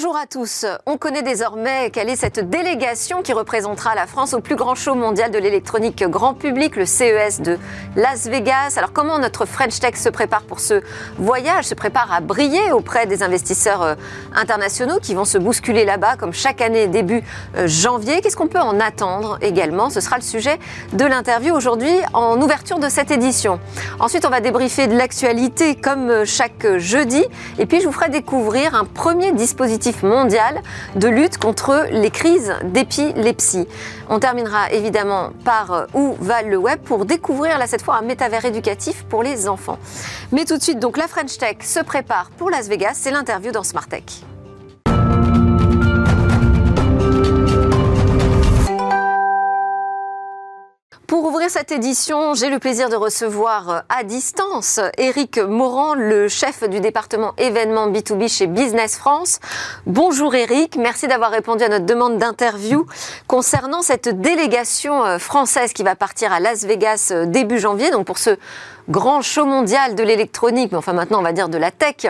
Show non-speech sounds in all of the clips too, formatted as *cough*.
Bonjour à tous. On connaît désormais quelle est cette délégation qui représentera la France au plus grand show mondial de l'électronique grand public, le CES de Las Vegas. Alors comment notre French Tech se prépare pour ce voyage, se prépare à briller auprès des investisseurs euh, internationaux qui vont se bousculer là-bas comme chaque année début euh, janvier? Qu'est-ce qu'on peut en attendre également? Ce sera le sujet de l'interview aujourd'hui en ouverture de cette édition. Ensuite, on va débriefer de l'actualité comme euh, chaque jeudi et puis je vous ferai découvrir un premier dispositif mondial de lutte contre les crises d'épilepsie. On terminera évidemment par euh, où va le web pour découvrir là cette fois un métavers éducatif pour les enfants. Mais tout de suite, donc la French Tech se prépare pour Las Vegas, c'est l'interview dans Smart Tech. Pour ouvrir cette édition, j'ai le plaisir de recevoir euh, à distance Eric Morand, le chef du département événements B2B chez Business France. Bonjour Eric, merci d'avoir répondu à notre demande d'interview concernant cette délégation euh, française qui va partir à Las Vegas euh, début janvier, donc pour ce grand show mondial de l'électronique, mais enfin maintenant on va dire de la tech,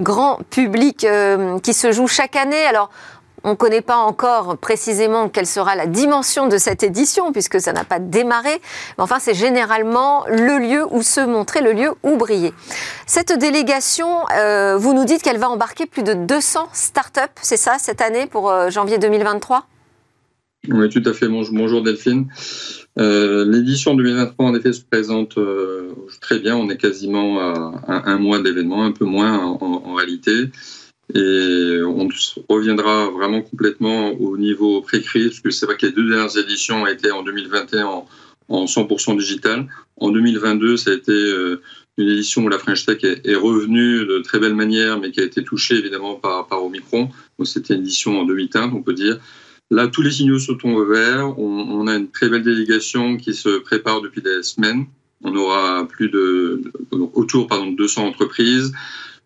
grand public qui se joue chaque année. Alors on ne connaît pas encore précisément quelle sera la dimension de cette édition, puisque ça n'a pas démarré. Mais enfin, c'est généralement le lieu où se montrer, le lieu où briller. Cette délégation, euh, vous nous dites qu'elle va embarquer plus de 200 startups, c'est ça, cette année, pour euh, janvier 2023 Oui, tout à fait. Bonjour, Delphine. Euh, l'édition 2023, en effet, se présente très bien. On est quasiment à un, mois d'événements, un peu moins en réalité. Et on reviendra vraiment complètement au niveau pré-crise, parce que c'est vrai que les deux dernières éditions ont été en 2021 en, 100% digital. En 2022, ça a été euh, une édition où la French Tech est, revenue de très belle manière, mais qui a été touchée évidemment par, Omicron. Donc c'était une édition en demi-teinte, on peut dire. Là, tous les signaux au vert. On, on, a une très belle délégation qui se prépare depuis des semaines. On aura plus de, autour pardon, de 200 entreprises.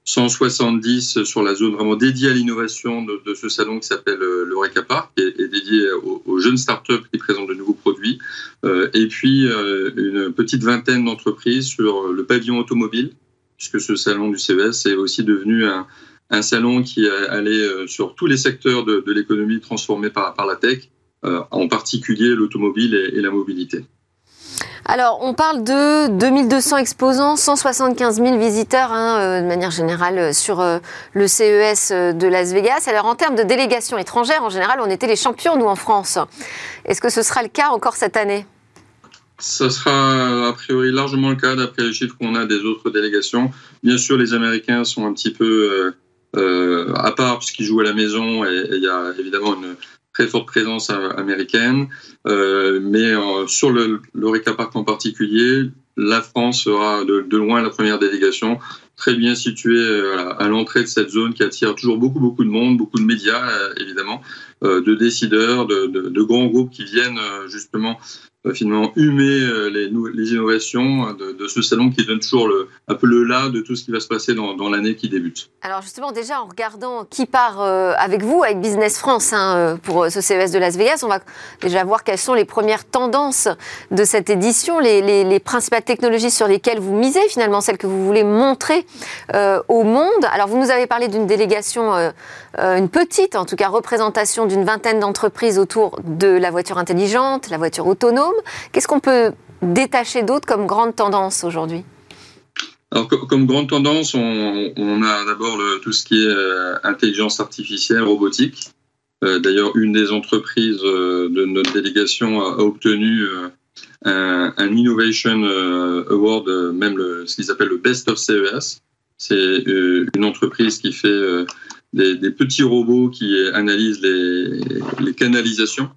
170 sur la zone vraiment dédiée à l'innovation de, ce salon qui s'appelle euh, le Park et, et dédié aux, jeunes startups qui présentent de nouveaux produits. Euh, et puis euh, une petite vingtaine d'entreprises sur le pavillon automobile, puisque ce salon du CES est aussi devenu un, salon qui allait sur tous les secteurs de, l'économie transformée par, par la tech, en particulier l'automobile et la mobilité. Alors, on parle de 2200 exposants, 175 000 visiteurs hein, euh, de manière générale euh, sur euh, le CES de Las Vegas. Alors, en termes de délégation étrangère, en général, on était les champions, nous, en France. Est-ce que ce sera le cas encore cette année? Ça sera a priori largement le cas d'après les chiffres qu'on a des autres délégations. Bien sûr, les Américains sont un petit peu à part puisqu'ils jouent à la maison et il y a évidemment une, très forte présence américaine. Euh, mais euh, sur le, le Park en particulier, la France sera de, loin la première délégation, très bien située euh, à l'entrée de cette zone qui attire toujours beaucoup, beaucoup de monde, beaucoup de médias, évidemment, de décideurs, de, de, de, grands groupes qui viennent justement finalement humer euh, les, les innovations euh, de, ce salon qui donne toujours un peu le là de tout ce qui va se passer dans, l'année qui débute. Alors justement, déjà en regardant qui part euh, avec vous, avec Business France, hein, pour ce CES de Las Vegas, on va déjà voir quelles sont les premières tendances de cette édition, les principales technologies sur lesquelles vous misez, finalement celles que vous voulez montrer au monde. Alors vous nous avez parlé d'une délégation, une petite en tout cas représentation d'une vingtaine d'entreprises autour de la voiture intelligente, la voiture autonome. Qu'est-ce qu'on peut détacher d'autre comme grande tendance aujourd'hui? Alors, comme grande tendance, on, a d'abord tout ce qui est euh, intelligence artificielle, robotique. Euh, d'ailleurs, une des entreprises euh, de notre délégation a, obtenu un, Innovation Award, même ce qu'ils appellent le Best of CES. C'est une entreprise qui fait des, petits robots qui analysent les canalisations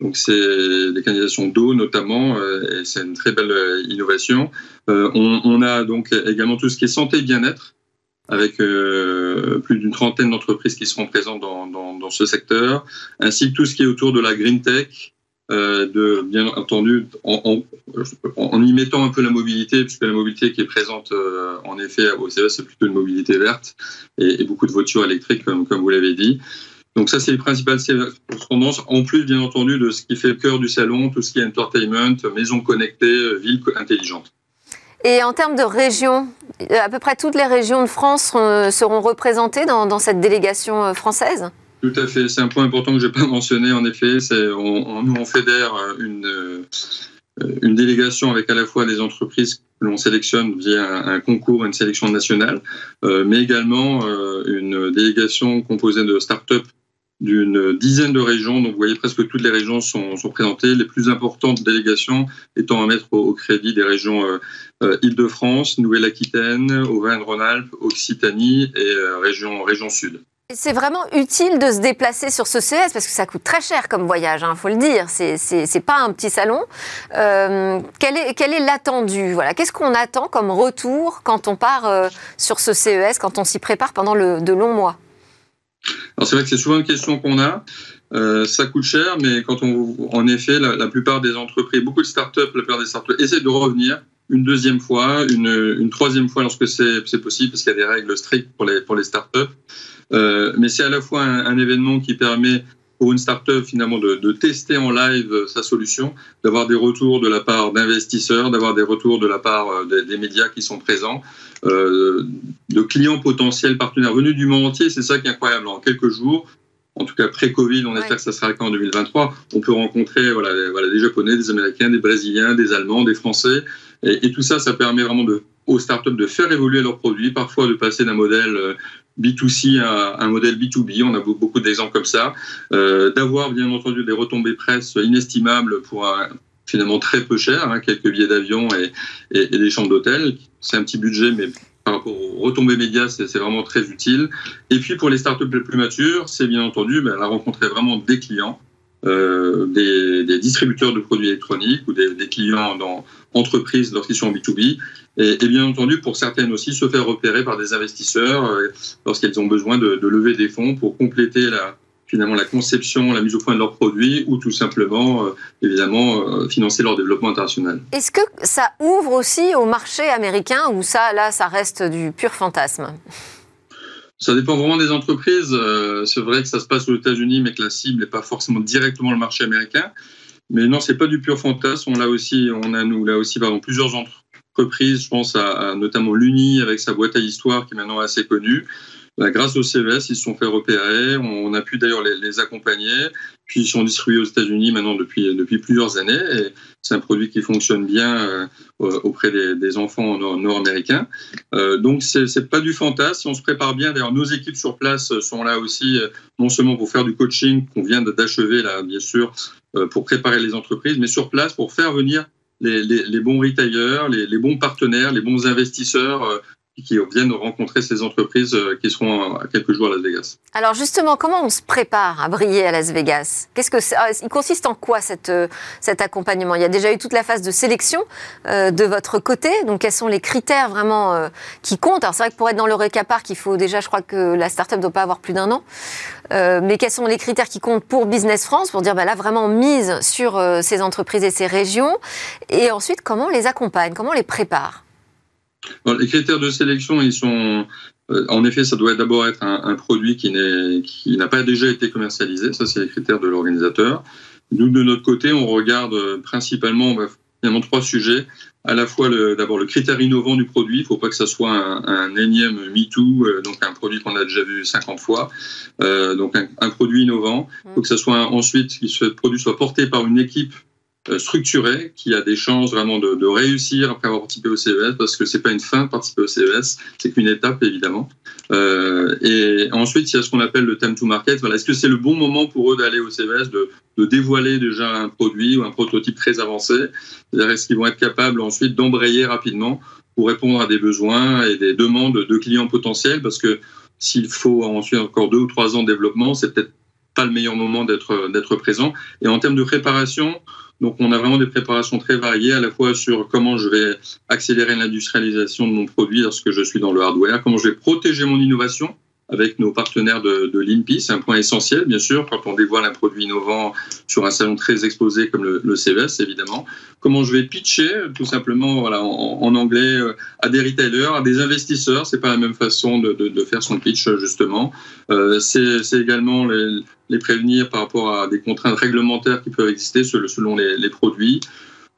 donc c'est des canalisations d'eau notamment, euh, et c'est une très belle euh, innovation. Euh, on, a donc également tout ce qui est santé et bien-être, avec plus d'une trentaine d'entreprises qui seront présentes dans, dans, ce secteur, ainsi que tout ce qui est autour de la green tech, de bien entendu en, en, y mettant un peu la mobilité, puisque la mobilité qui est présente en effet au CES, c'est plutôt une mobilité verte et, et, beaucoup de voitures électriques, comme, comme vous l'avez dit. Donc ça, c'est les principales tendances, en plus, bien entendu, de ce qui fait le cœur du salon, tout ce qui est entertainment, maison connectée, ville intelligente. Et en termes de région, À peu près toutes les régions de France seront représentées dans, cette délégation française? Tout à fait. C'est un point important que je n'ai pas *laughs* mentionné. En effet, c'est on, nous on fédère une, une délégation avec à la fois des entreprises que l'on sélectionne via un, concours, une sélection nationale, mais également une délégation composée de start-up d'une dizaine de régions. Donc, vous voyez, presque toutes les régions sont, présentées. Les plus importantes délégations étant à mettre au, crédit des régions euh, euh, Île-de-France, Nouvelle-Aquitaine, Auvergne-Rhône-Alpes, Occitanie et euh, région, région Sud. C'est vraiment utile de se déplacer sur ce CES parce que ça coûte très cher comme voyage, il hein, faut le dire. C'est pas un petit salon. Euh, quel est quel est l'attendu Voilà, qu'est-ce qu'on attend comme retour quand on part sur ce CES, quand on s'y prépare pendant le, de longs mois? Alors c'est vrai que c'est souvent une question qu'on a. Euh, ça coûte cher, mais quand on, en effet, la, plupart des entreprises, beaucoup de startups, la plupart des startups essaient de revenir une deuxième fois, une, une troisième fois lorsque c'est possible, parce qu'il y a des règles strictes pour les, pour les startups. Euh, mais c'est à la fois un, un, événement qui permet pour une startup finalement de, de, tester en live sa solution, d'avoir des retours de la part d'investisseurs, d'avoir des retours de la part euh, des, des médias qui sont présents, euh, de clients potentiels partenaires venus du monde entier. C'est ça qui est incroyable. En quelques jours, en tout cas pré-Covid, on espère que ça sera le cas en 2023. On peut rencontrer voilà, voilà, des Japonais, des Américains, des Brésiliens, des Allemands, des Français. Et, et tout ça, ça permet vraiment de, aux startups de faire évoluer leurs produits, parfois de passer d'un modèle euh, B2C à un modèle B2B. On a beaucoup d'exemples comme ça. Euh, D'avoir bien entendu des retombées presse inestimables pour un, finalement très peu cher, hein, quelques billets d'avion et, des chambres d'hôtel. C'est un petit budget, mais par rapport aux retombées médias, c'est vraiment très utile. Et puis pour les startups les plus matures, c'est bien entendu ben, la rencontrer vraiment des clients. Euh, des, distributeurs de produits électroniques ou des, clients dans entreprises lorsqu'ils sont en B2B et, bien entendu, pour certaines aussi, se faire repérer par des investisseurs euh, lorsqu'elles ont besoin de, lever des fonds pour compléter la, finalement la conception, la mise au point de leurs produits ou tout simplement, euh, évidemment, financer leur développement international. Est-ce que ça ouvre aussi au marché américain ou ça, là, ça reste du pur fantasme? Ça dépend vraiment des entreprises. C'est vrai que ça se passe aux États-Unis, mais que la cible n'est pas forcément directement le marché américain. Mais non, c'est pas du pur fantasme. On a aussi, on a nous là aussi pardon, plusieurs entreprises reprises, je pense à, notamment l'Uni avec sa boîte à histoire qui est maintenant assez connue. Bah, grâce au CES, ils se sont fait repérer. On a pu d'ailleurs les, accompagner. Puis ils sont distribués aux États-Unis maintenant depuis, depuis plusieurs années. Et c'est un produit qui fonctionne bien euh, auprès des, enfants nord-américains. Euh, donc c'est pas du fantasme. On se prépare bien. D'ailleurs, nos équipes sur place sont là aussi, euh, non seulement pour faire du coaching qu'on vient d'achever là, bien sûr, pour préparer les entreprises, mais sur place pour faire venir les, les, les bons retailers, les, les, bons partenaires, les bons investisseurs euh, qui viennent rencontrer ces entreprises euh, qui seront à quelques jours à Las Vegas. Alors justement, comment on se prépare à briller à Las Vegas? Qu'est-ce que ah, il consiste en quoi cette, euh, cet accompagnement? Il y a déjà eu toute la phase de sélection euh, de votre côté. Donc quels sont les critères vraiment qui comptent? Alors c'est vrai que pour être dans le Park, il faut déjà, je crois que la startup doit pas avoir plus d'un an. Mais quels sont les critères qui comptent pour Business France pour dire bah là vraiment mise sur ces entreprises et ces régions? Et ensuite, comment on les accompagne? Comment on les prépare? Les critères de sélection, ils sont. Euh, en effet, ça doit d'abord être un, un, produit qui n'a pas déjà été commercialisé. Ça, c'est les critères de l'organisateur. Nous, de notre côté, on regarde euh, principalement bah, finalement trois sujets. À la fois, d'abord, le critère innovant du produit. Il ne faut pas que ça soit un, un énième MeToo, euh, donc un produit qu'on a déjà vu 50 fois. Euh, donc, un, un, produit innovant. Il faut que ça soit ensuite, que ce produit soit porté par une équipe structuré, qui a des chances vraiment de, réussir après avoir participé au CES, parce que c'est pas une fin de participer au CES, c'est qu'une étape évidemment. Euh, et ensuite, il y a ce qu'on appelle le time to market. Est-ce que c'est le bon moment pour eux d'aller au CES, de, dévoiler déjà un produit ou un prototype très avancé? Est-ce qu'ils vont être capables ensuite d'embrayer rapidement pour répondre à des besoins et des demandes de clients potentiels, parce que s'il faut ensuite encore deux ou trois ans de développement, c'est peut-être pas le meilleur moment d'être présent. Et en termes de préparation, donc, on a vraiment des préparations très variées, à la fois sur comment je vais accélérer l'industrialisation de mon produit lorsque je suis dans le hardware, comment je vais protéger mon innovation avec nos partenaires de, de l'INPI. C'est un point essentiel, bien sûr, quand on dévoile un produit innovant sur un salon très exposé comme le, le CES, évidemment. Comment je vais pitcher, tout simplement, voilà, en, en anglais, euh, à des retailers, à des investisseurs. C'est pas la même façon de, de, de faire son pitch, justement. Euh, C'est également les, les, prévenir par rapport à des contraintes réglementaires qui peuvent exister selon les, les produits.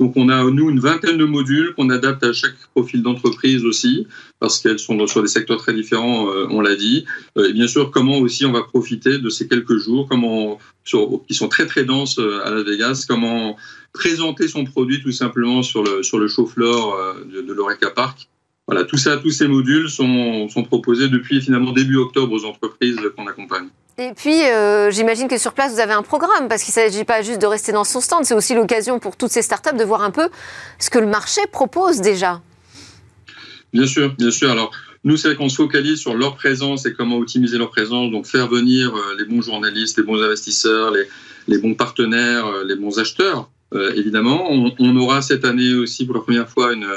Donc on a, nous, une vingtaine de modules qu'on adapte à chaque profil d'entreprise aussi, parce qu'elles sont sur des secteurs très différents, euh, on l'a dit. Euh, et bien sûr, comment aussi on va profiter de ces quelques jours, comment, qui sont très très denses euh, à Las Vegas, comment présenter son produit tout simplement sur le, sur le show floor de, de l'Oreca Park. Voilà, tout ça, tous ces modules sont, sont proposés depuis finalement début octobre aux entreprises qu'on accompagne. Et puis, euh, j'imagine que sur place, vous avez un programme, parce qu'il ne s'agit pas juste de rester dans son stand, c'est aussi l'occasion pour toutes ces startups de voir un peu ce que le marché propose déjà. Bien sûr, bien sûr. Alors, nous, c'est qu'on se focalise sur leur présence et comment optimiser leur présence, donc faire venir euh, les bons journalistes, les bons investisseurs, les, les bons partenaires, euh, les bons acheteurs. évidemment, on, on, aura cette année aussi pour la première fois une,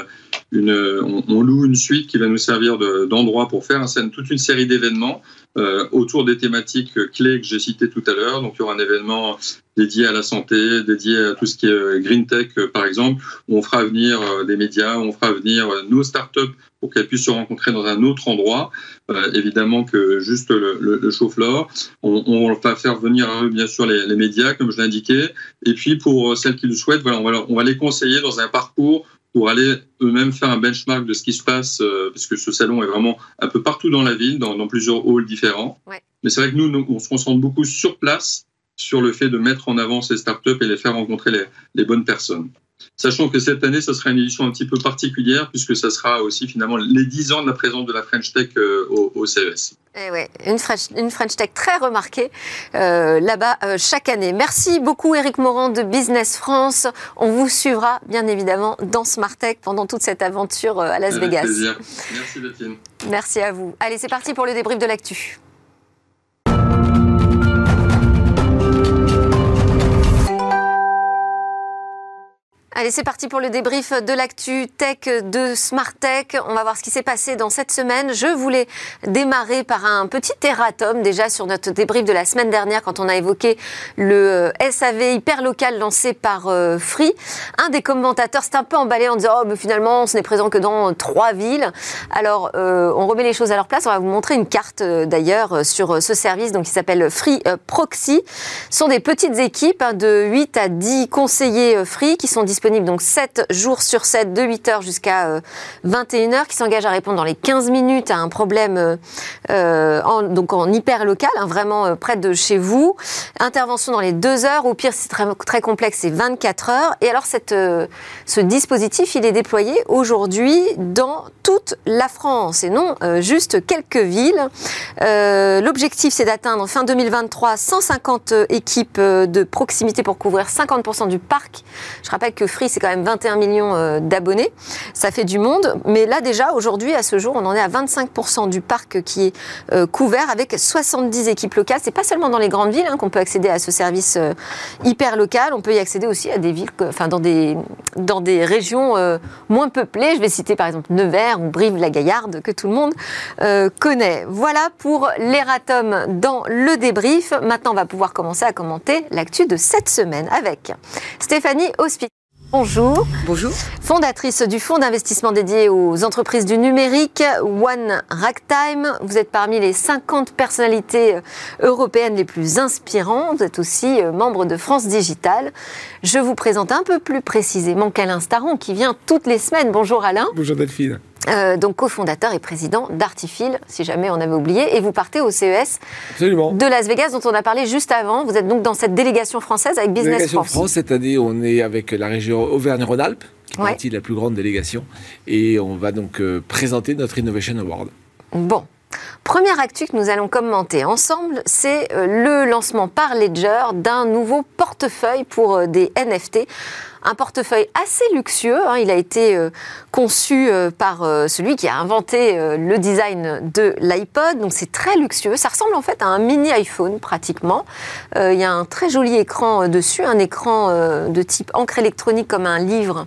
une on, on, loue une suite qui va nous servir d'endroit pour faire un, toute une série d'événements euh, autour des thématiques clés que j'ai citées tout à l'heure. Donc, il y aura un événement dédié à la santé, dédié à tout ce qui est green tech, par exemple, où on fera venir euh, des médias, on fera venir nos startups pour qu'elles puissent se rencontrer dans un autre endroit, euh, évidemment que juste le, le, le floor. On, on, va faire venir bien sûr les, les médias, comme je l'indiquais, et puis pour celles qui le souhaitent, voilà, on va, on va les conseiller dans un parcours pour aller eux-mêmes faire un benchmark de ce qui se passe, euh, parce que ce salon est vraiment un peu partout dans la ville, dans, dans plusieurs halls différents. Ouais. Mais c'est vrai que nous, nous, on se concentre beaucoup sur place, sur le fait de mettre en avant ces startups et les faire rencontrer les, les bonnes personnes. Sachant que cette année, ce sera une édition un petit peu particulière, puisque ça sera aussi finalement les 10 ans de la présence de la French Tech euh, au, au, CES. Eh ouais, une, French, une French Tech très remarquée euh, là-bas euh, chaque année. Merci beaucoup Eric Morand de Business France. On vous suivra bien évidemment dans Smart Tech pendant toute cette aventure à Las Avec Vegas. Plaisir. Merci Bettine. Merci à vous. Allez, c'est parti pour le débrief de l'actu. Allez, c'est parti pour le débrief de l'actu tech de Smart Tech. On va voir ce qui s'est passé dans cette semaine. Je voulais démarrer par un petit erratum déjà sur notre débrief de la semaine dernière quand on a évoqué le SAV hyper local lancé par euh, Free. Un des commentateurs s'est un peu emballé en disant oh mais finalement ce n'est présent que dans trois villes. Alors euh, on remet les choses à leur place. On va vous montrer une carte euh, d'ailleurs sur ce service donc qui s'appelle Free Proxy. Ce sont des petites équipes hein, de 8 à 10 conseillers Free qui sont disponibles donc 7 jours sur 7, de 8h jusqu'à euh, 21h, qui s'engage à répondre dans les 15 minutes à un problème euh, en, donc hyper local, hein, vraiment euh, près de chez vous. Intervention dans les 2 heures, au pire, c'est très, complexe, c'est 24 heures. Et alors, euh, ce dispositif, il est déployé aujourd'hui dans toute la France et non euh, juste quelques villes. L'objectif, c'est d'atteindre fin 2023 150 équipes de proximité pour couvrir 50% du parc. Je rappelle que Free, c'est quand même 21 millions euh, d'abonnés. Ça fait du monde. Mais là, déjà, aujourd'hui, à ce jour, on en est à 25% du parc qui est euh, couvert avec 70 équipes locales. C'est pas seulement dans les grandes villes hein, qu'on peut accéder à ce service euh, hyper local. On peut y accéder aussi à des villes, enfin, dans des, dans des régions moins peuplées. Je vais citer par exemple Nevers ou Brive-la-Gaillarde, que tout le monde connaît. Voilà pour l'Eratom dans le débrief. Maintenant, on va pouvoir commencer à commenter l'actu de cette semaine avec Stéphanie Hospital. Bonjour. Bonjour. Fondatrice du fonds d'investissement dédié aux entreprises du numérique, One Ragtime. Vous êtes parmi les 50 personnalités européennes les plus inspirantes. Vous êtes aussi membre de France Digital. Je vous présente un peu plus précisément qu'Alain Staron, qui vient toutes les semaines. Bonjour Alain. Bonjour Delphine. Euh, donc cofondateur et président d'Artifil, si jamais on avait oublié, et vous partez au CES Absolument. de Las Vegas, dont on a parlé juste avant. Vous êtes donc dans cette délégation française avec Business délégation France. France. Cette année, on est avec la région Auvergne-Rhône-Alpes, qui ouais. partie de la plus grande délégation, et on va donc euh, présenter notre Innovation Award. Bon. Première actu que nous allons commenter ensemble, c'est euh, le lancement par Ledger d'un nouveau portefeuille pour des NFT un portefeuille assez luxueux. Hein. Il a été euh, conçu euh, par euh, celui qui a inventé le design de l'iPod. Donc c'est très luxueux. Ça ressemble en fait à un mini iPhone pratiquement. Il y a un très joli écran dessus, un écran de type encre électronique comme un livre.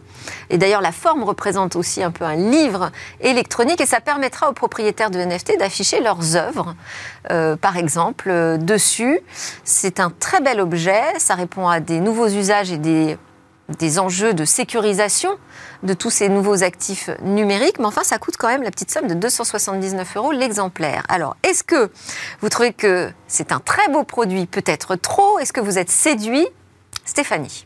Et d'ailleurs la forme représente aussi un peu un livre électronique et ça permettra aux propriétaires de NFT d'afficher leurs œuvres. par exemple, dessus, c'est un très bel objet. Ça répond à des nouveaux usages et des des enjeux de sécurisation de tous ces nouveaux actifs numériques, mais enfin, ça coûte quand même la petite somme de 279 euros l'exemplaire. Alors, est-ce que vous trouvez que c'est un très beau produit, peut-être trop? Est-ce que vous êtes séduit? Stéphanie.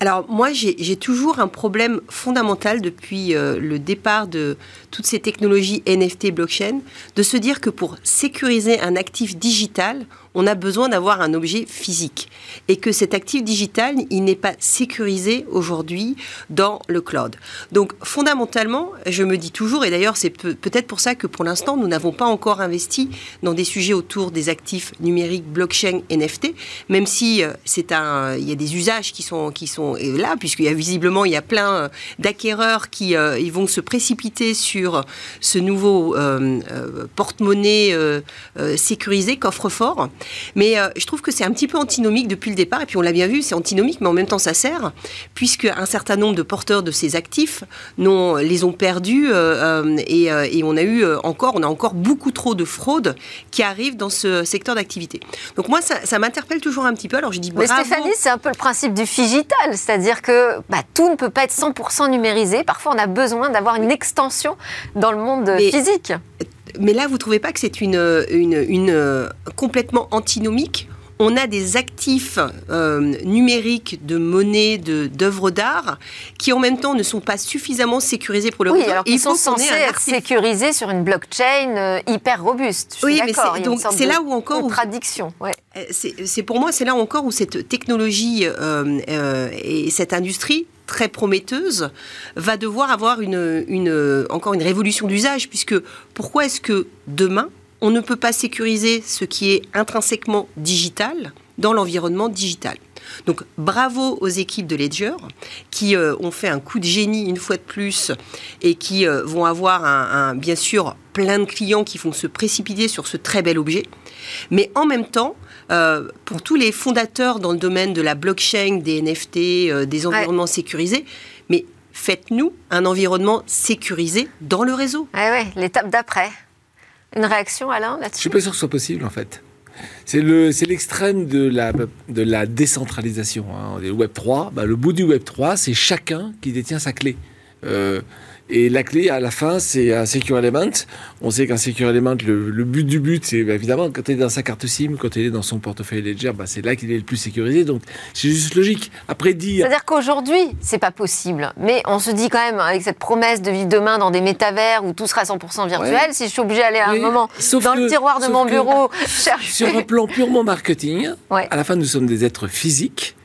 Alors moi, j'ai toujours un problème fondamental depuis euh, le départ de toutes ces technologies NFT blockchain, de se dire que pour sécuriser un actif digital, on a besoin d'avoir un objet physique et que cet actif digital, il n'est pas sécurisé aujourd'hui dans le cloud. Donc fondamentalement, je me dis toujours, et d'ailleurs c'est peut-être pour ça que pour l'instant, nous n'avons pas encore investi dans des sujets autour des actifs numériques blockchain NFT, même si euh, c'est un, il y a des usages qui sont, qui sont là, puisqu'il y a visiblement, il y a plein euh, d'acquéreurs qui euh, ils vont se précipiter sur ce nouveau porte-monnaie sécurisé, coffre-fort. Mais euh, je trouve que c'est un petit peu antinomique depuis le départ, et puis on l'a bien vu, c'est antinomique, mais en même temps ça sert, puisque un certain nombre de porteurs de ces actifs les ont perdus, euh, euh, et, on a eu encore, on a encore beaucoup trop de fraudes qui arrivent dans ce secteur d'activité. Donc moi, ça, m'interpelle toujours un petit peu. Alors je dis Mais Stéphanie, c'est un peu le principe du figital, c'est-à-dire que bah, tout ne peut pas être 100% numérisé. Parfois, on a besoin d'avoir une extension dans le monde physique mais là, vous ne trouvez pas que c'est une, une, euh, complètement antinomique on a des actifs euh, numériques de monnaie, d'œuvres d'art, qui en même temps ne sont pas suffisamment sécurisés pour le oui, alors ils sont censés être sécurisés sur une blockchain euh, hyper robuste. oui, mais c'est là où encore contradiction. Ouais. C'est pour moi, c'est là encore où cette technologie et cette industrie très prometteuse va devoir avoir une, encore une révolution d'usage, puisque pourquoi est-ce que demain, on ne peut pas sécuriser ce qui est intrinsèquement digital dans l'environnement digital donc bravo aux équipes de Ledger qui euh, ont fait un coup de génie une fois de plus et qui euh, vont avoir un, bien sûr plein de clients qui vont se précipiter sur ce très bel objet. Mais en même temps, euh, pour tous les fondateurs dans le domaine de la blockchain, des NFT, des environnements sécurisés, mais faites-nous un environnement sécurisé dans le réseau. Oui, ouais, l'étape d'après. Une réaction, Alain, là-dessus? Je suis pas sûr que ce soit possible, en fait. C'est l'extrême de la, de la décentralisation. Hein. Le Web 3, bah, le bout du Web 3, c'est chacun qui détient sa clé. Euh, et la clé, à la fin, c'est un Secure Element. On sait qu'un Secure Element, le, but du but, c'est bah, évidemment, quand il est dans sa carte SIM, quand il est dans son portefeuille Ledger, bah, c'est là qu'il est le plus sécurisé. Donc, c'est juste logique. Après, dire. C'est-à-dire qu'aujourd'hui, c'est pas possible. Mais on se dit quand même, avec cette promesse de vivre demain dans des métavers où tout sera 100% virtuel, si je suis obligé d'aller à un moment dans le tiroir de mon bureau *laughs* chercher. Sur un plan purement marketing, à la fin, nous sommes des êtres physiques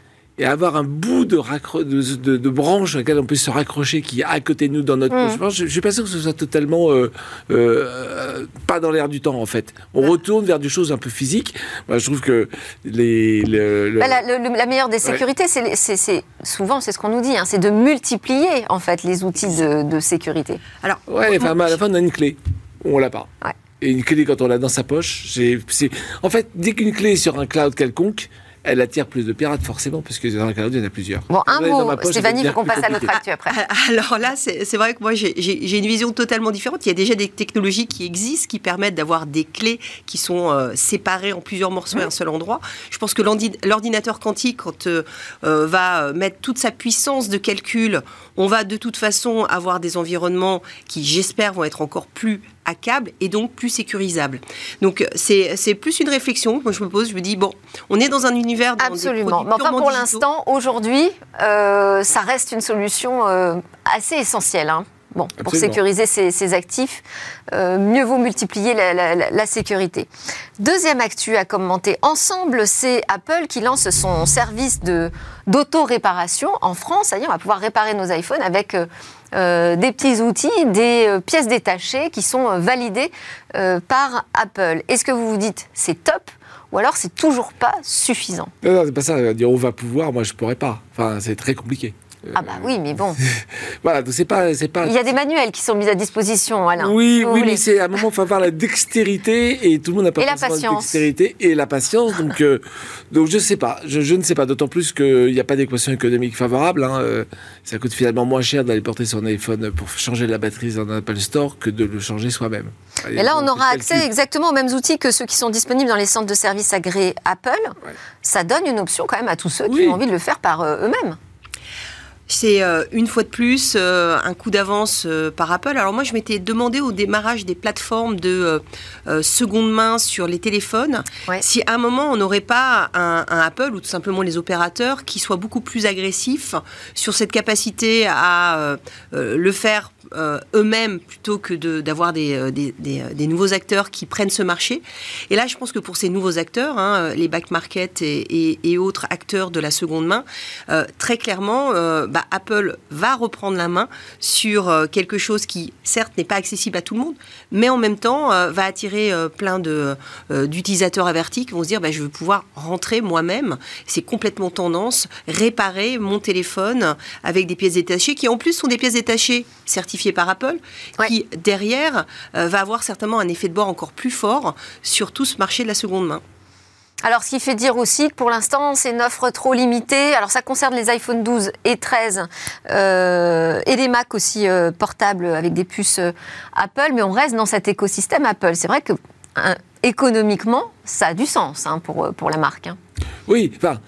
et avoir un bout de, de, de, branche à laquelle on peut se raccrocher qui est à côté de nous dans notre mm. poche. Je, ne suis pas sûr que ce soit totalement euh, euh, pas dans l'air du temps en fait. On retourne vers des choses un peu physiques. Moi, je trouve que les, bah, la, meilleure des sécurités, c'est souvent c'est ce qu'on nous dit, hein, c'est de multiplier en fait les outils de, sécurité. Alors, ouais, à la fin on a une clé, on l'a pas. Et une clé quand on l'a dans sa poche, c'est en fait dès qu'une clé est sur un cloud quelconque elle attire plus de pirates forcément, parce que dans la il y en a plusieurs. Bon, un mot, Stéphanie, faut qu'on passe à notre actu après. *laughs* Alors là, c'est vrai que moi, j'ai une vision totalement différente. Il y a déjà des technologies qui existent, qui permettent d'avoir des clés qui sont euh, séparées en plusieurs morceaux à un seul endroit. Je pense que l'ordinateur quantique, quand euh, euh, va mettre toute sa puissance de calcul, on va de toute façon avoir des environnements qui, j'espère, vont être encore plus à câble et donc plus sécurisable. Donc c'est plus une réflexion que je me pose. Je me dis, bon, on est dans un univers... Dans Absolument. Mais enfin, pour l'instant, aujourd'hui, euh, ça reste une solution euh, assez essentielle. Hein. Bon, pour sécuriser ces, actifs, euh, mieux vaut multiplier la, sécurité. Deuxième actu à commenter ensemble, c'est Apple qui lance son service de d'auto-réparation en France. Ça y est, on va pouvoir réparer nos iPhones avec euh, des petits outils, des euh, pièces détachées qui sont euh, validées par Apple. Est-ce que vous vous dites c'est top ou alors c'est toujours pas suffisant? Non, non c'est pas ça. Dire on va pouvoir, moi je pourrais pas. Enfin, c'est très compliqué. Ah bah oui, mais bon. *laughs* voilà, c'est pas, c'est pas. Il y a des manuels qui sont mis à disposition, Alain. Oui, oui, mais c'est à un moment, il faut avoir la dextérité et tout le monde n'a pas et la patience. dextérité et la patience. Donc, euh, *laughs* donc je sais pas, je, ne sais pas. D'autant plus qu'il n'y a pas d'équation économique favorable. Hein. Euh, ça coûte finalement moins cher d'aller porter son iPhone pour changer la batterie dans un Apple Store que de le changer soi-même. Et là, on aura accès exactement aux mêmes outils que ceux qui sont disponibles dans les centres de services agréés Apple. Ça donne une option quand même à tous ceux qui ont envie de le faire par euh, eux-mêmes. C'est euh, une fois de plus euh, un coup d'avance euh, par Apple. Alors moi, je m'étais demandé au démarrage des plateformes de seconde main sur les téléphones si à un moment on n'aurait pas un, Apple ou tout simplement les opérateurs qui soient beaucoup plus agressifs sur cette capacité à le faire eux-mêmes plutôt que d'avoir des, des, nouveaux acteurs qui prennent ce marché. Et là, je pense que pour ces nouveaux acteurs, hein, les back market et, et, autres acteurs de la seconde main, très clairement, bah, Apple va reprendre la main sur euh, quelque chose qui, certes, n'est pas accessible à tout le monde, mais en même temps euh, va attirer euh, plein d'utilisateurs avertis qui vont se dire bah, je veux pouvoir rentrer moi-même. C'est complètement tendance, réparer mon téléphone avec des pièces détachées qui, en plus, sont des pièces détachées certifiées par Apple, qui, derrière, va avoir certainement un effet de bord encore plus fort sur tout ce marché de la seconde main. Alors, ce qui fait dire aussi que pour l'instant, c'est une offre trop limitée. Alors, ça concerne les iPhone 12 et 13 euh, et les Mac aussi euh, portables avec des puces euh, Apple, mais on reste dans cet écosystème Apple. C'est vrai que économiquement, ça a du sens hein, pour, pour la marque. Hein. Oui, enfin,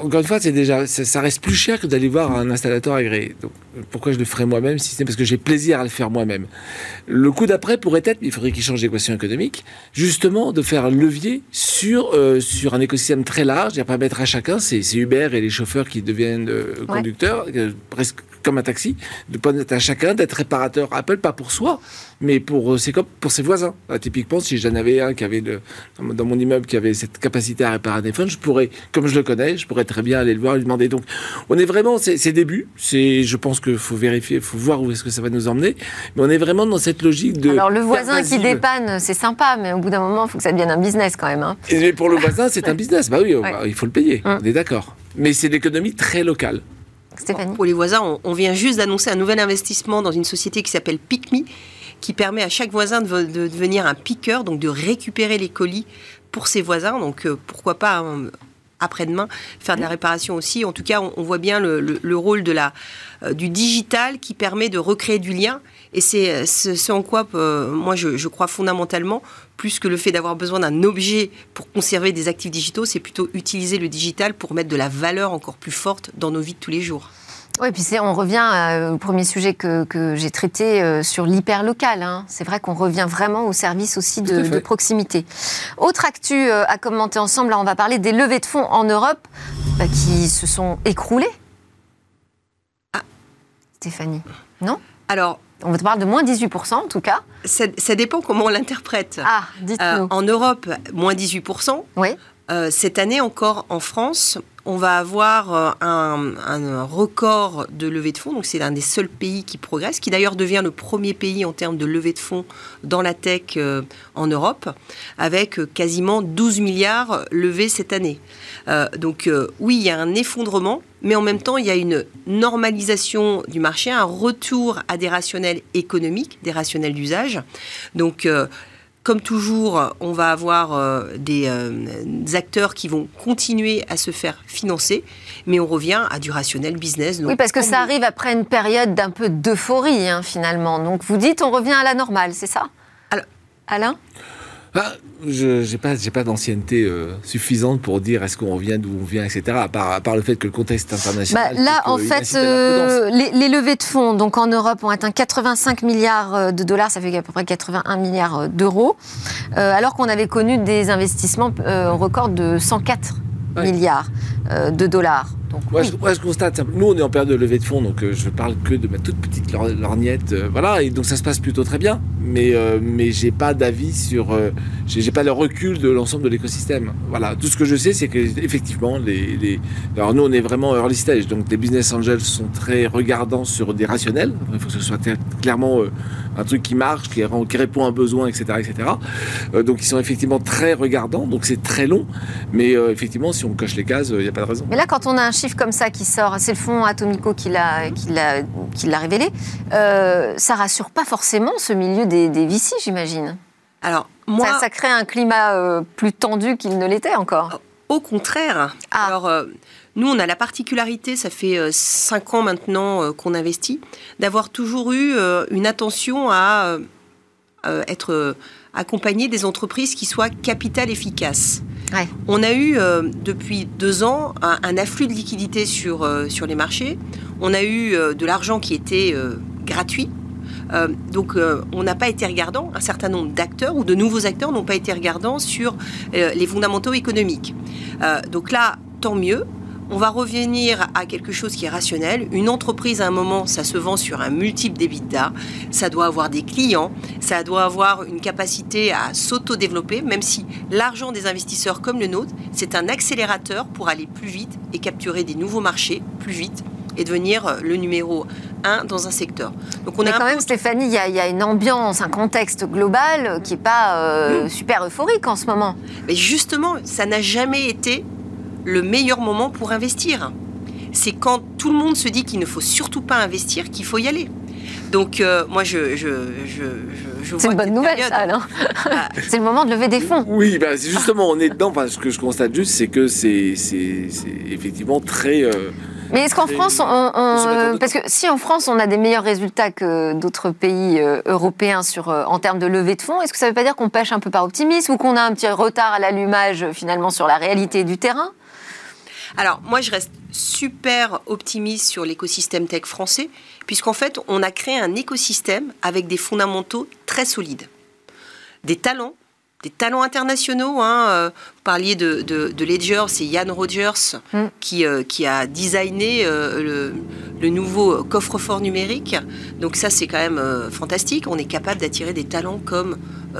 encore une fois, c'est déjà, ça, reste plus cher que d'aller voir un installateur agréé. Donc, pourquoi je le ferais moi-même si c'est parce que j'ai plaisir à le faire moi-même? Le coup d'après pourrait être, il faudrait qu'il change d'équation économique, justement de faire un levier sur, euh, sur un écosystème très large, et pas mettre à chacun, c'est Uber et les chauffeurs qui deviennent euh, conducteurs, euh, presque comme un taxi, de pas être à chacun d'être réparateur Apple, pas pour soi, mais pour ses, pour ses voisins. typiquement, si j'en avais un qui avait dans mon immeuble qui avait cette capacité à réparer un téléphone, je pourrais, comme je le connais, je pourrais très bien aller le voir et lui demander. Donc, on est vraiment, c'est début, c'est, je pense qu'il faut vérifier, il faut voir où est-ce que ça va nous emmener. Mais on est vraiment dans cette logique de. Alors le voisin qui dépanne, c'est sympa, mais au bout d'un moment, il faut que ça devienne un business quand même. Hein. Et pour le voisin, c'est un *laughs* business. Bah oui, il faut le payer. Hum. On est d'accord. Mais c'est l'économie très locale. Pour les voisins, on, vient juste d'annoncer un nouvel investissement dans une société qui s'appelle PicMe, qui permet à chaque voisin de, devenir un piqueur, donc de récupérer les colis pour ses voisins. Donc euh, pourquoi pas hein, après-demain, faire de la réparation aussi. En tout cas, on, voit bien le, rôle de la, euh, du digital qui permet de recréer du lien. Et c'est ce en quoi, euh, moi, je, crois fondamentalement, plus que le fait d'avoir besoin d'un objet pour conserver des actifs digitaux, c'est plutôt utiliser le digital pour mettre de la valeur encore plus forte dans nos vies de tous les jours. Oui, puis on revient euh, au premier sujet que, j'ai traité euh, sur l'hyperlocal. Hein. C'est vrai qu'on revient vraiment au service aussi de, proximité. Autre actu euh, à commenter ensemble, là on va parler des levées de fonds en Europe bah, qui se sont écroulées. Ah, Stéphanie, non? Alors, on va te parler de moins 18% en tout cas. Ça, dépend comment on l'interprète. Ah, dites-nous. en Europe, moins 18%. Oui. cette année encore en France, on va avoir euh, un, record de levée de fonds. Donc, c'est l'un des seuls pays qui progresse, qui d'ailleurs devient le premier pays en termes de levée de fonds dans la tech euh, en Europe, avec euh, quasiment 12 milliards levés cette année. donc, oui, il y a un effondrement, mais en même temps, il y a une normalisation du marché, un retour à des rationnels économiques, des rationnels d'usage. Donc, comme toujours, on va avoir euh, des, euh, acteurs qui vont continuer à se faire financer, mais on revient à du rationnel business. oui, parce que ça arrive après une période d'un peu d'euphorie, hein, finalement. Donc vous dites, on revient à la normale, c'est ça? Alain? Bah, je n'ai pas, pas d'ancienneté euh, suffisante pour dire est-ce qu'on revient d'où on vient, etc. À part, à part, le fait que le contexte international. Bah, là, en fait, euh, les, levées de fonds donc en Europe ont atteint 85 milliards euh, de dollars, ça fait à peu près 81 milliards d'euros, alors qu'on avait connu des investissements record de 104 milliards de dollars. Moi, je, constate, nous on est en période de levée de fonds, donc je parle que de ma toute petite lorgnette, voilà, et donc ça se passe plutôt très bien mais, euh, mais j'ai pas d'avis sur. Euh, j'ai pas le recul de l'ensemble de l'écosystème. Voilà, tout ce que je sais, c'est que effectivement, les, les, alors nous, on est vraiment early stage, donc les business angels sont très regardants sur des rationnels. Il faut que ce soit clairement euh, un truc qui marche, qui, qui, répond à un besoin, etc., etc. donc ils sont effectivement très regardants, donc c'est très long, mais effectivement, si on coche les cases, il n'y a pas de raison. Mais là, quand on a un chiffre comme ça qui sort, c'est le fonds Atomico qui l'a qui l'a révélé, ça rassure pas forcément ce milieu des des, VC, j'imagine. Alors, moi. Ça, crée un climat euh, plus tendu qu'il ne l'était encore. Au contraire. Ah. Alors, euh, nous, on a la particularité, ça fait euh, cinq ans maintenant qu'on investit, d'avoir toujours eu une attention à être accompagner des entreprises qui soient capital efficaces. On a eu depuis deux ans un, afflux de liquidités sur, sur les marchés. On a eu de l'argent qui était gratuit euh, donc euh, on n'a pas été regardant, un certain nombre d'acteurs ou de nouveaux acteurs n'ont pas été regardants sur euh, les fondamentaux économiques. donc là, tant mieux. On va revenir à quelque chose qui est rationnel. Une entreprise, à un moment, ça se vend sur un multiple d'EBITDA. Ça doit avoir des clients. Ça doit avoir une capacité à s'auto-développer, même si l'argent des investisseurs comme le nôtre, c'est un accélérateur pour aller plus vite et capturer des nouveaux marchés plus vite et devenir le numéro un dans un secteur. Donc on Mais quand même, Stéphanie, il y, a une ambiance, un contexte global qui n'est pas euh, super euphorique en ce moment. Mais justement, ça n'a jamais été le meilleur moment pour investir. C'est quand tout le monde se dit qu'il ne faut surtout pas investir qu'il faut y aller. Donc euh, moi, je, je, je, je C'est une bonne nouvelle, ça, alors. Ah. *laughs* c'est le moment de lever des fonds. Oui, bah, justement, on est dedans. Enfin, ce que je constate juste, c'est que c'est effectivement très... Euh, mais est-ce qu'en France, on, parce que si en France on a des meilleurs résultats que d'autres pays euh, européens sur, en termes de levée de fonds, est-ce que ça ne veut pas dire qu'on pêche un peu par optimisme ou qu'on a un petit retard à l'allumage finalement sur la réalité du terrain? Alors, moi, je reste super optimiste sur l'écosystème tech français, puisqu'en fait, on a créé un écosystème avec des fondamentaux très solides. Des talents des talents internationaux. Hein. Euh, vous parliez de, de, Ledger, c'est Yann Rogers mm. qui, euh, qui a designé euh, le, nouveau coffre-fort numérique. Donc ça, c'est quand même fantastique. On est capable d'attirer des talents comme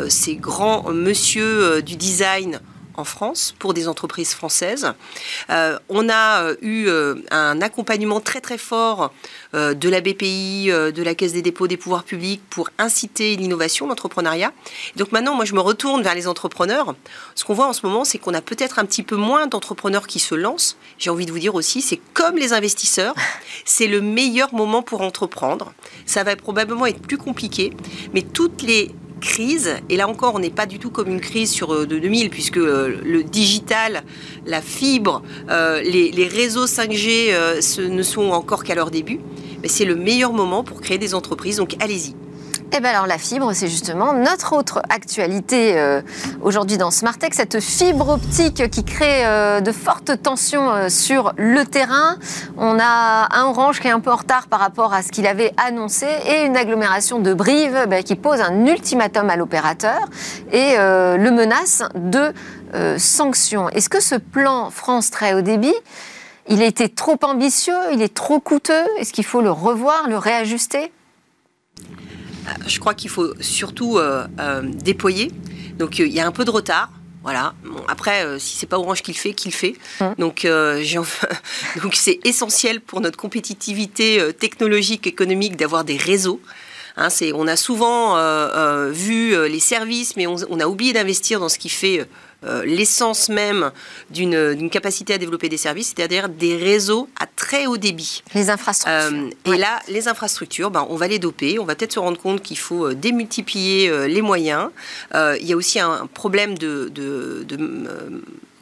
ces grands monsieur du design en France pour des entreprises françaises. Euh, on a euh, eu euh, un accompagnement très très fort de la BPI, de la Caisse des dépôts des pouvoirs publics pour inciter l'innovation, l'entrepreneuriat. Donc maintenant, moi, je me retourne vers les entrepreneurs. Ce qu'on voit en ce moment, c'est qu'on a peut-être un petit peu moins d'entrepreneurs qui se lancent. J'ai envie de vous dire aussi, c'est comme les investisseurs, *laughs* c'est le meilleur moment pour entreprendre. Ça va probablement être plus compliqué, mais toutes les crise. Et là encore, on n'est pas du tout comme une crise sur euh, de 2000, puisque euh, le digital, la fibre, euh, les, réseaux 5G ne sont encore qu'à leur début. Mais c'est le meilleur moment pour créer des entreprises. Donc allez-y. Eh bien alors la fibre, c'est justement notre autre actualité euh, aujourd'hui dans Smartech, cette fibre optique qui crée euh, de fortes tensions euh, sur le terrain. On a un Orange qui est un peu en retard par rapport à ce qu'il avait annoncé et une agglomération de Brive ben, qui pose un ultimatum à l'opérateur et le menace de sanctions. Est-ce que ce plan France très haut débit il a été trop ambitieux, il est trop coûteux? Est-ce qu'il faut le revoir, le réajuster? Je crois qu'il faut surtout euh, euh, déployer. Donc il y a un peu de retard. Voilà. après, si c'est pas Orange qui le fait, qui le fait. Donc, *laughs* donc c'est essentiel pour notre compétitivité technologique, économique, d'avoir des réseaux. Hein, on a souvent vu les services, mais on, on a oublié d'investir dans ce qui fait euh, l'essence même d'une capacité à développer des services, c'est-à-dire des réseaux à très haut débit. Les infrastructures. Euh, et là, les infrastructures, ben, on va les doper. On va peut-être se rendre compte qu'il faut euh, démultiplier les moyens. il y a aussi un problème de, de, de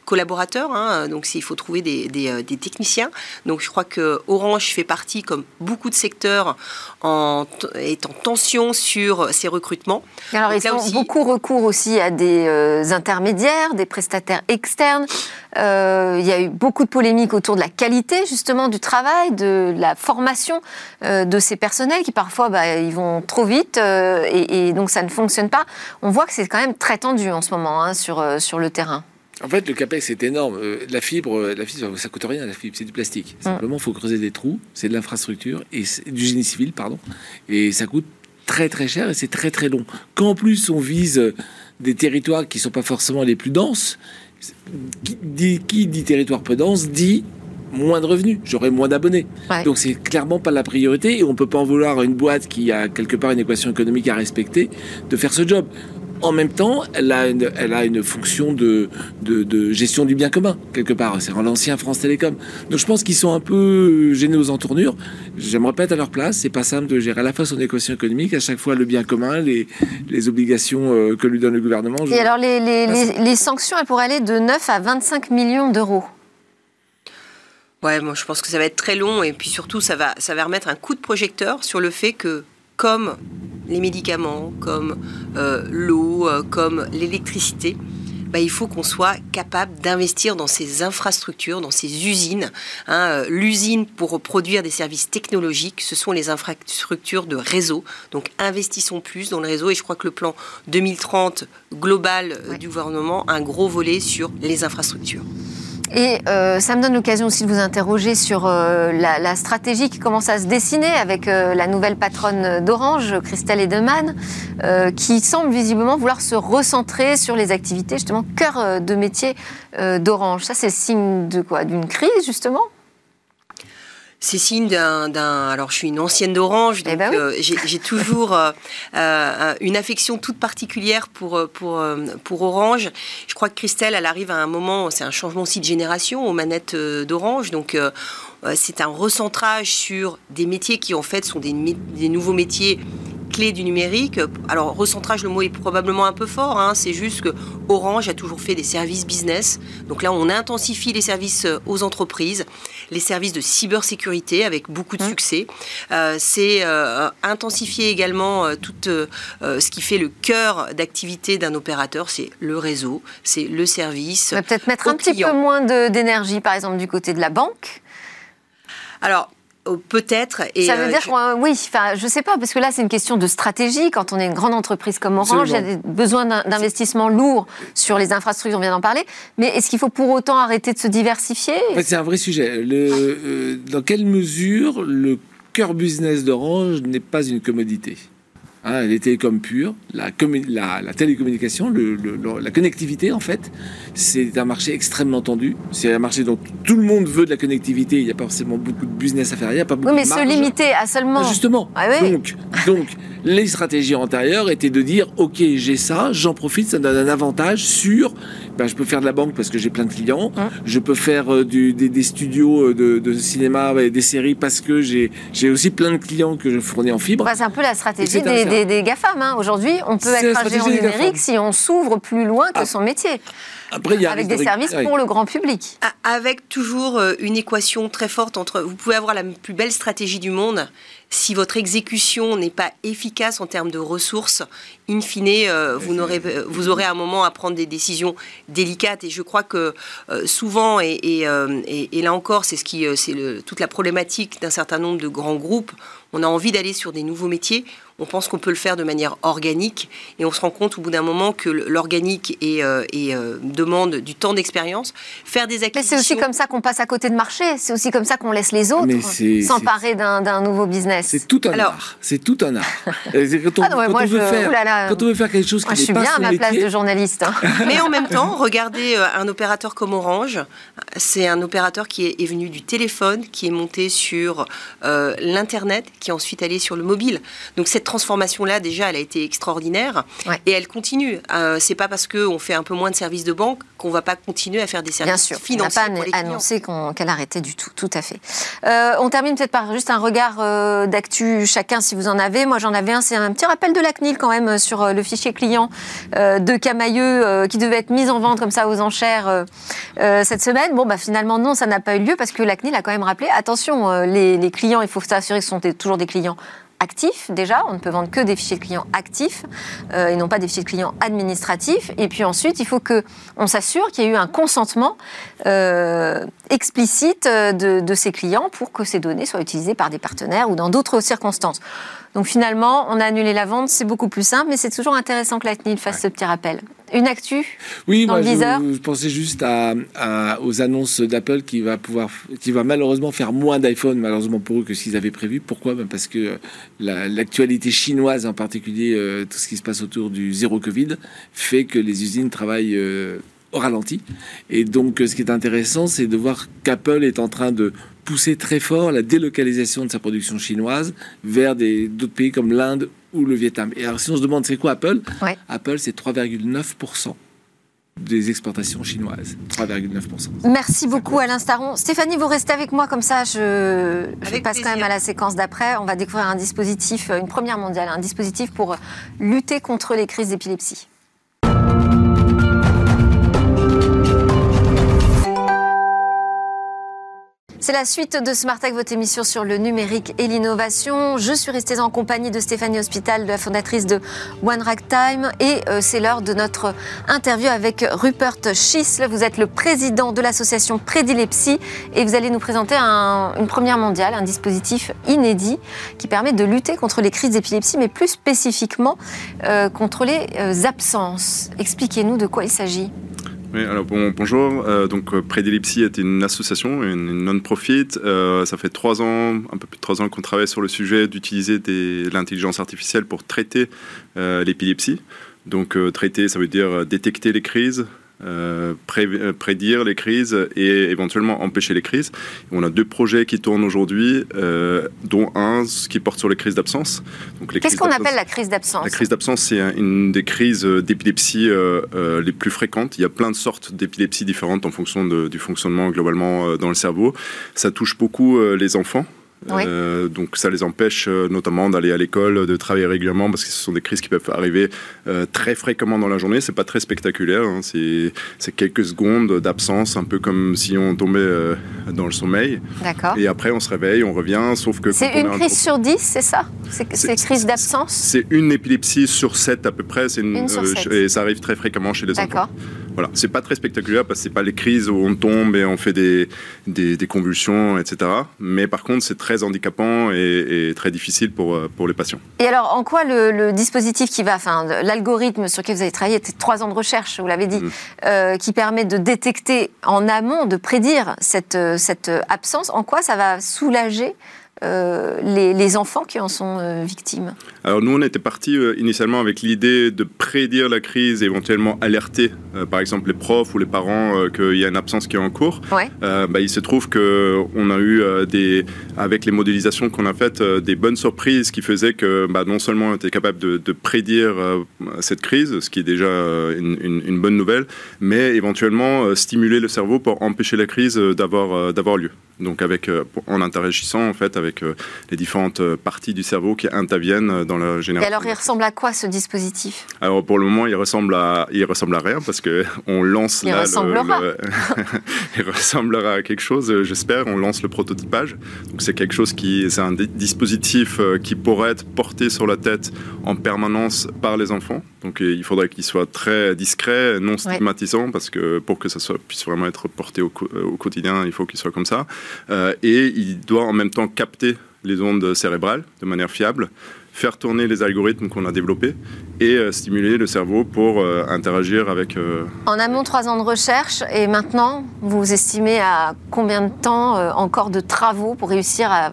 collaborateurs, hein, donc il faut trouver des, euh, des, techniciens. Donc je crois que Orange fait partie, comme beaucoup de secteurs, en, est en tension sur ces recrutements. Alors ils ont beaucoup recours aussi à des euh, intermédiaires, des prestataires externes. Euh, il y a eu beaucoup de polémiques autour de la qualité justement du travail, de la formation de ces personnels qui parfois bah, ils vont trop vite et, et, donc ça ne fonctionne pas. On voit que c'est quand même très tendu en ce moment hein, sur, sur le terrain. En fait, le capex c'est énorme. Euh, la fibre, euh, la fibre, ça coûte rien. La fibre, c'est du plastique. Mm. Simplement, il faut creuser des trous. C'est de l'infrastructure et du génie civil, pardon. Et ça coûte très très cher et c'est très très long. Quand en plus on vise des territoires qui sont pas forcément les plus denses, qui dit, qui dit territoire peu dense dit moins de revenus, j'aurai moins d'abonnés. Donc c'est clairement pas la priorité et on peut pas en vouloir à une boîte qui a quelque part une équation économique à respecter de faire ce job en même temps, elle a une, elle a une fonction de, de, gestion du bien commun, quelque part. C'est l'ancien France Télécom. Donc je pense qu'ils sont un peu gênés aux entournures. J'aimerais pas être à leur place. C'est pas simple de gérer à la fois son équation économique, à chaque fois le bien commun, les, les obligations euh, que lui donne le gouvernement. Et alors, les, les, les, sanctions, elles pourraient aller de 9 à 25 millions d'euros. Ouais, moi je pense que ça va être très long et puis surtout ça va, ça va remettre un coup de projecteur sur le fait que comme les médicaments, comme euh, l'eau, euh, comme l'électricité, bah, il faut qu'on soit capable d'investir dans ces infrastructures, dans ces usines. Hein, euh, L'usine pour produire des services technologiques, ce sont les infrastructures de réseau. Donc investissons plus dans le réseau et je crois que le plan 2030 global du gouvernement a un gros volet sur les infrastructures. Et euh, ça me donne l'occasion aussi de vous interroger sur euh, la, stratégie qui commence à se dessiner avec euh, la nouvelle patronne d'Orange, Christelle Edelman, qui semble visiblement vouloir se recentrer sur les activités justement cœur de métier d'Orange. Ça, c'est signe de quoi? D'une crise justement? C'est signe d'un, Alors, je suis une ancienne d'Orange, eh donc ben euh, j'ai, toujours euh, euh, une affection toute particulière pour, pour, pour Orange. Je crois que Christelle, elle arrive à un moment, c'est un changement aussi de génération aux manettes d'Orange, donc c'est un recentrage sur des métiers qui en fait sont des, des nouveaux métiers clé du numérique. Alors, recentrage, le mot est probablement un peu fort. Hein. C'est juste que Orange a toujours fait des services business. Donc là, on intensifie les services euh, aux entreprises, les services de cybersécurité avec beaucoup de mmh. succès. Euh, c'est euh, intensifier également tout ce qui fait le cœur d'activité d'un opérateur. C'est le réseau, c'est le service. Peut-être mettre un petit peu moins d'énergie, par exemple, du côté de la banque. Alors, Oh, peut-être. ça veut euh, dire, je... oui, enfin, je sais pas, parce que là, c'est une question de stratégie. Quand on est une grande entreprise comme Orange, il y a des besoins d'investissement lourd sur les infrastructures, on vient d'en parler. Mais est-ce qu'il faut pour autant arrêter de se diversifier? C'est un vrai sujet. Le, euh, dans quelle mesure le cœur business d'Orange n'est pas une commodité? Hein, les télécoms purs, la, la, télécommunication, le, la connectivité en fait, c'est un marché extrêmement tendu. C'est un marché dont tout le monde veut de la connectivité. Il n'y a pas forcément beaucoup de business à faire. Il n'y a pas beaucoup oui, mais se limiter à seulement. Ah, justement. Ah donc, donc, les stratégies antérieures étaient de dire ok, j'ai ça, j'en profite, ça donne un avantage sur ben, je peux faire de la banque parce que j'ai plein de clients. Hein. Je peux faire euh, du, des, studios euh, de, de, cinéma et des séries parce que j'ai aussi plein de clients que je fournis en fibre. Bah, c'est un peu la stratégie des, des, GAFAM. Hein. Aujourd'hui, on peut être un géant numérique si on s'ouvre plus loin que ah. son métier. Après, y a avec des services pour le grand public. Avec toujours euh, une équation très forte entre. Vous pouvez avoir la plus belle stratégie du monde. Si votre exécution n'est pas efficace en termes de ressources, in fine, euh, vous, aurez, euh, vous aurez un moment à prendre des décisions délicates. Et je crois que souvent, et, et, là encore, c'est ce qui, c'est toute la problématique d'un certain nombre de grands groupes. On a envie d'aller sur des nouveaux métiers on pense qu'on peut le faire de manière organique et on se rend compte au bout d'un moment que l'organique euh, euh, demande du temps d'expérience. Faire des acquisitions. Mais c'est aussi comme ça qu'on passe à côté de marché. C'est aussi comme ça qu'on laisse les autres s'emparer d'un nouveau business. C'est tout un art. C'est tout un art. quand on, veut faire, quelque chose qui je suis bien à ma place de journaliste. Hein. *laughs* Mais en même temps, regardez euh, un opérateur comme Orange. C'est un opérateur qui est, venu du téléphone, qui est monté sur l'internet, qui est ensuite allé sur le mobile. Donc cette transformation-là, déjà, elle a été extraordinaire et elle continue. Euh, c'est pas parce qu'on fait un peu moins de services de banque qu'on va pas continuer à faire des services Bien sûr, financiers. On n'a pas annoncé qu'elle arrêtait du tout, tout à fait. Euh, on termine peut-être par juste un regard euh, d'actu chacun, si vous en avez. Moi, j'en avais un, c'est un petit rappel de la CNIL quand même sur le fichier client de Camailleux qui devait être mis en vente comme ça aux enchères cette semaine. Bon, bah finalement non, ça n'a pas eu lieu parce que la CNIL a quand même rappelé attention, les, les clients, il faut s'assurer que ce sont toujours des clients actifs déjà. On ne peut vendre que des fichiers de clients actifs euh, et non pas des fichiers de clients administratifs. Et puis ensuite, il faut que on s'assure qu'il y a eu un consentement euh, explicite de, de, ces clients pour que ces données soient utilisées par des partenaires ou dans d'autres circonstances. Donc finalement, on a annulé la vente, c'est beaucoup plus simple, mais c'est toujours intéressant que la CNIL fasse ce petit rappel. Une actu Oui, moi, je, pensais juste à, aux annonces d'Apple qui va pouvoir, qui va malheureusement faire moins d'iPhone, malheureusement pour eux, que ce qu'ils avaient prévu. Pourquoi? Ben Parce que l'actualité chinoise, en particulier euh, tout ce qui se passe autour du zéro Covid, fait que les usines travaillent euh, au ralenti. Et donc, ce qui est intéressant, c'est de voir qu'Apple est en train de pousser très fort la délocalisation de sa production chinoise vers d'autres pays comme l'Inde ou le Vietnam. Et alors, si on se demande c'est quoi Apple? Apple, c'est 3,9% des exportations chinoises. 3,9%. Merci beaucoup Alain Staron. Stéphanie, vous restez avec moi comme ça, je, je passe quand même à la séquence d'après. On va découvrir un dispositif, une première mondiale, un dispositif pour lutter contre les crises d'épilepsie. C'est la suite de Smart votre émission sur le numérique et l'innovation. Je suis restée en compagnie de Stéphanie Hospital, la fondatrice de One Time, et euh, c'est l'heure de notre interview avec Rupert Schisle. Vous êtes le président de l'association Prédilepsie et vous allez nous présenter une première mondiale, un dispositif inédit qui permet de lutter contre les crises d'épilepsie, mais plus spécifiquement euh, contre les euh, absences. Expliquez-nous de quoi il s'agit. Oui, alors bonjour. Euh, donc Prédilepsie est une association, une, non-profit. Euh, ça fait trois ans, un peu plus de trois ans qu'on travaille sur le sujet d'utiliser l'intelligence artificielle pour traiter euh, l'épilepsie. Donc traiter, ça veut dire détecter les crises, euh, euh, prédire les crises et éventuellement empêcher les crises. On a deux projets qui tournent aujourd'hui, euh, dont un qui porte sur les crises d'absence. Qu'est-ce qu'on appelle la crise d'absence La crise d'absence, c'est une des crises d'épilepsie les plus fréquentes. Il y a plein de sortes d'épilepsie différentes en fonction du fonctionnement globalement dans le cerveau. Ça touche beaucoup les enfants. Euh, donc ça les empêche euh, notamment d'aller à l'école, de travailler régulièrement parce que ce sont des crises qui peuvent arriver euh, très fréquemment dans la journée. C'est pas très spectaculaire, hein. c'est quelques secondes d'absence, un peu comme si on tombait dans le sommeil. D'accord. Et après on se réveille, on revient, sauf que c'est une crise sur dix, c'est ça? C'est crise d'absence? C'est une épilepsie sur sept à peu près. Une, et ça arrive très fréquemment chez les enfants. D'accord. Voilà, c'est pas très spectaculaire parce que c'est pas les crises où on tombe et on fait des, des, convulsions, etc. Mais par contre, c'est très handicapant et, très difficile pour, euh, pour les patients. Et alors, en quoi le, dispositif qui va, enfin, l'algorithme sur lequel vous avez travaillé, c'était trois ans de recherche, vous l'avez dit, mm. euh, qui permet de détecter en amont, de prédire cette, cette absence, en quoi ça va soulager euh, les, enfants qui en sont euh, victimes Alors nous, on était parti euh, initialement avec l'idée de prédire la crise et éventuellement alerter, par exemple, les profs ou les parents qu'il y a une absence qui est en cours. Bah, il se trouve qu'on a eu, des, avec les modélisations qu'on a faites, des bonnes surprises qui faisaient que bah, non seulement on était capable de, prédire cette crise, ce qui est déjà une, bonne nouvelle, mais éventuellement stimuler le cerveau pour empêcher la crise d'avoir d'avoir lieu. Donc avec, en interagissant en fait avec euh, les différentes euh, parties du cerveau qui interviennent euh, dans la génération. Et alors, il ressemble à quoi ce dispositif? Alors, pour le moment, il ressemble à, il ressemble à rien parce que *laughs* on lance. Il ressemblera. *laughs* il ressemblera à quelque chose, j'espère. On lance le prototypage. Donc, c'est quelque chose qui, c'est un dispositif qui pourrait être porté sur la tête en permanence par les enfants. Donc il faudrait qu'il soit très discret, non stigmatisant, parce que pour que ça soit, puisse vraiment être porté au, au quotidien, il faut qu'il soit comme ça. et il doit en même temps capter les ondes cérébrales de manière fiable, faire tourner les algorithmes qu'on a développés et euh, stimuler le cerveau pour euh, interagir avec... Euh, en amont, trois ans de recherche et maintenant, vous estimez à combien de temps encore de travaux pour réussir à,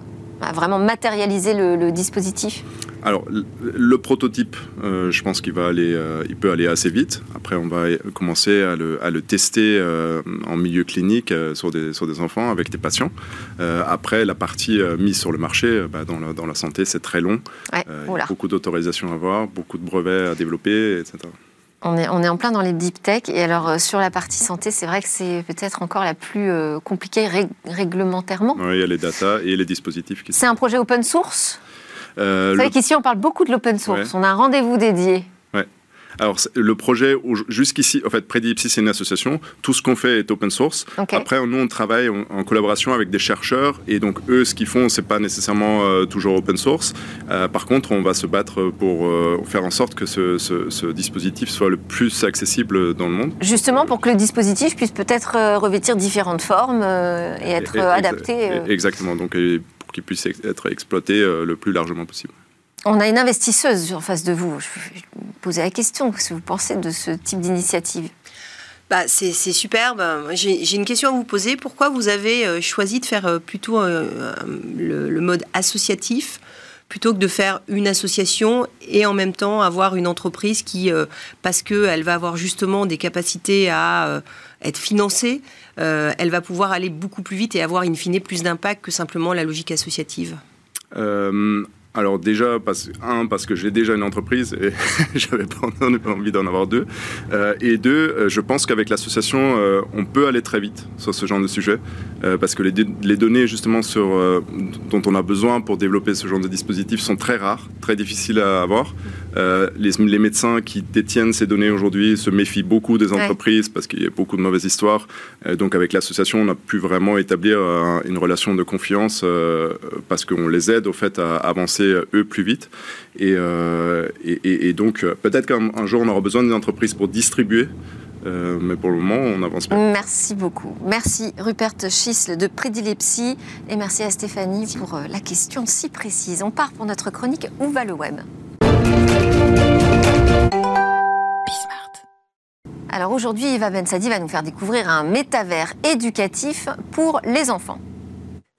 vraiment matérialiser le dispositif? Alors, le prototype, euh, je pense qu'il va aller, euh, il peut aller assez vite. Après, on va commencer à le, tester euh, en milieu clinique sur, des, sur des enfants avec des patients. après, la partie mise sur le marché, bah, dans, la, dans, la, santé, c'est très long. il y a beaucoup d'autorisations à avoir, beaucoup de brevets à développer, etc. On est, on est en plein dans les deep tech. Et alors, sur la partie santé, c'est vrai que c'est peut-être encore la plus compliquée réglementairement. Oui, il y a les data et les dispositifs qui C'est un projet open source? Euh, Vous savez qu'ici, on parle beaucoup de l'open source. On a un rendez-vous dédié. Ouais. Alors, le projet, jusqu'ici, en fait, Predipsy, c'est une association. Tout ce qu'on fait est open source. Après, nous, on travaille en, collaboration avec des chercheurs. Et donc, eux, ce qu'ils font, c'est pas nécessairement euh, toujours open source. Euh, par contre, on va se battre pour faire en sorte que ce, dispositif soit le plus accessible dans le monde. Justement, pour que le dispositif puisse peut-être revêtir différentes formes et être adapté. Exactement. Donc, qui puisse être exploité euh, le plus largement possible. On a une investisseuse en face de vous. Je vais vous poser la question. Qu'est-ce que vous pensez de ce type d'initiative? Bah, c'est superbe. J'ai une question à vous poser. Pourquoi vous avez euh, choisi de faire euh, plutôt le, mode associatif plutôt que de faire une association et en même temps avoir une entreprise qui, parce qu'elle va avoir justement des capacités à être financée, euh, elle va pouvoir aller beaucoup plus vite et avoir in fine plus d'impact que simplement la logique associative euh, alors déjà, parce, un, parce que j'ai déjà une entreprise et *laughs* j'avais pas, envie d'en avoir deux. Euh, et deux, je pense qu'avec l'association, on peut aller très vite sur ce genre de sujet. parce que les, les, données justement sur, dont on a besoin pour développer ce genre de dispositif sont très rares, très difficiles à avoir. Les, les, médecins qui détiennent ces données aujourd'hui se méfient beaucoup des entreprises parce qu'il y a beaucoup de mauvaises histoires. donc avec l'association, on a pu vraiment établir une relation de confiance parce qu'on les aide au fait à avancer eux plus vite. Et, et, et donc peut-être qu'un jour on aura besoin d'une entreprise pour distribuer euh, mais pour le moment, on avance bien. Merci beaucoup. Merci Rupert Schisle de Prédilepsie et merci à Stéphanie pour euh, la question si précise. On part pour notre chronique Où va le web Alors aujourd'hui, Eva Bensadi va nous faire découvrir un métavers éducatif pour les enfants.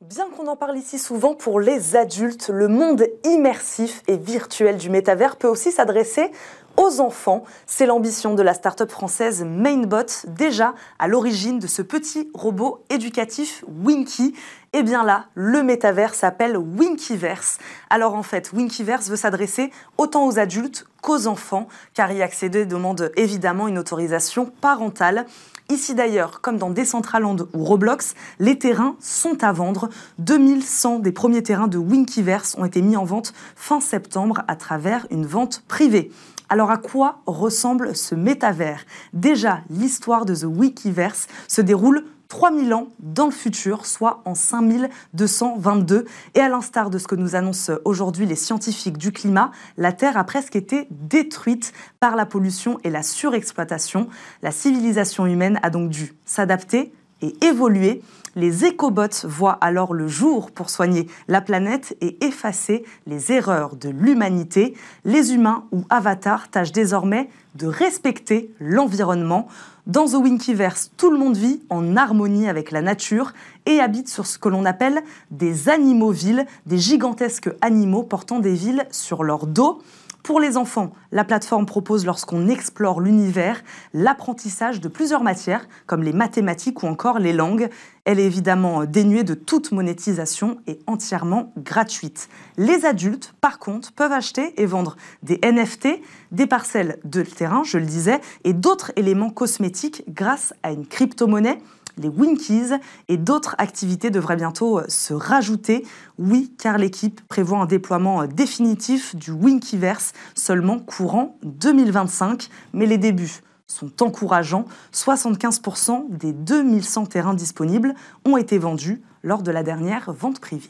Bien qu'on en parle ici souvent pour les adultes, le monde immersif et virtuel du métavers peut aussi s'adresser aux enfants. C'est l'ambition de la start-up française Mainbot, déjà à l'origine de ce petit robot éducatif Winky. Et eh bien là, le métavers s'appelle Winkyverse. Alors en fait, Winkyverse veut s'adresser autant aux adultes qu'aux enfants, car y accéder demande évidemment une autorisation parentale. Ici d'ailleurs, comme dans Decentraland ou Roblox, les terrains sont à vendre. 2100 des premiers terrains de Winkyverse ont été mis en vente fin septembre à travers une vente privée. Alors à quoi ressemble ce métavers? Déjà, l'histoire de The Wikiverse se déroule 3000 ans dans le futur, soit en 5222. Et à l'instar de ce que nous annoncent aujourd'hui les scientifiques du climat, la Terre a presque été détruite par la pollution et la surexploitation. La civilisation humaine a donc dû s'adapter et évoluer les écobots voient alors le jour pour soigner la planète et effacer les erreurs de l'humanité. Les humains ou avatars tâchent désormais de respecter l'environnement. Dans The Winkyverse, tout le monde vit en harmonie avec la nature et habite sur ce que l'on appelle des animaux-villes, des gigantesques animaux portant des villes sur leur dos. Pour les enfants, la plateforme propose, lorsqu'on explore l'univers, l'apprentissage de plusieurs matières, comme les mathématiques ou encore les langues. Elle est évidemment dénuée de toute monétisation et entièrement gratuite. Les adultes, par contre, peuvent acheter et vendre des NFT, des parcelles de terrain, je le disais, et d'autres éléments cosmétiques grâce à une crypto-monnaie les Winkies et d'autres activités devraient bientôt euh, se rajouter. Oui, car l'équipe prévoit un déploiement euh, définitif du Winkyverse seulement courant 2025, mais les débuts sont encourageants. 75% des 2100 terrains disponibles ont été vendus lors de la dernière vente privée.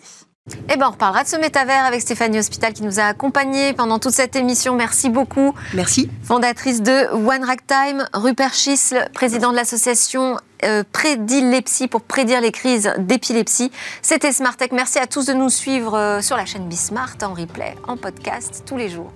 Eh ben, on reparlera de ce métavers avec Stéphanie Hospital qui nous a accompagnés pendant toute cette émission. Merci beaucoup. Merci. Fondatrice de One Time, Rupert Schisle, président de l'association euh, Prédilepsie pour prédire les crises d'épilepsie. C'était Smartech. Merci à tous de nous suivre euh, sur la chaîne Bismart en replay, en podcast tous les jours.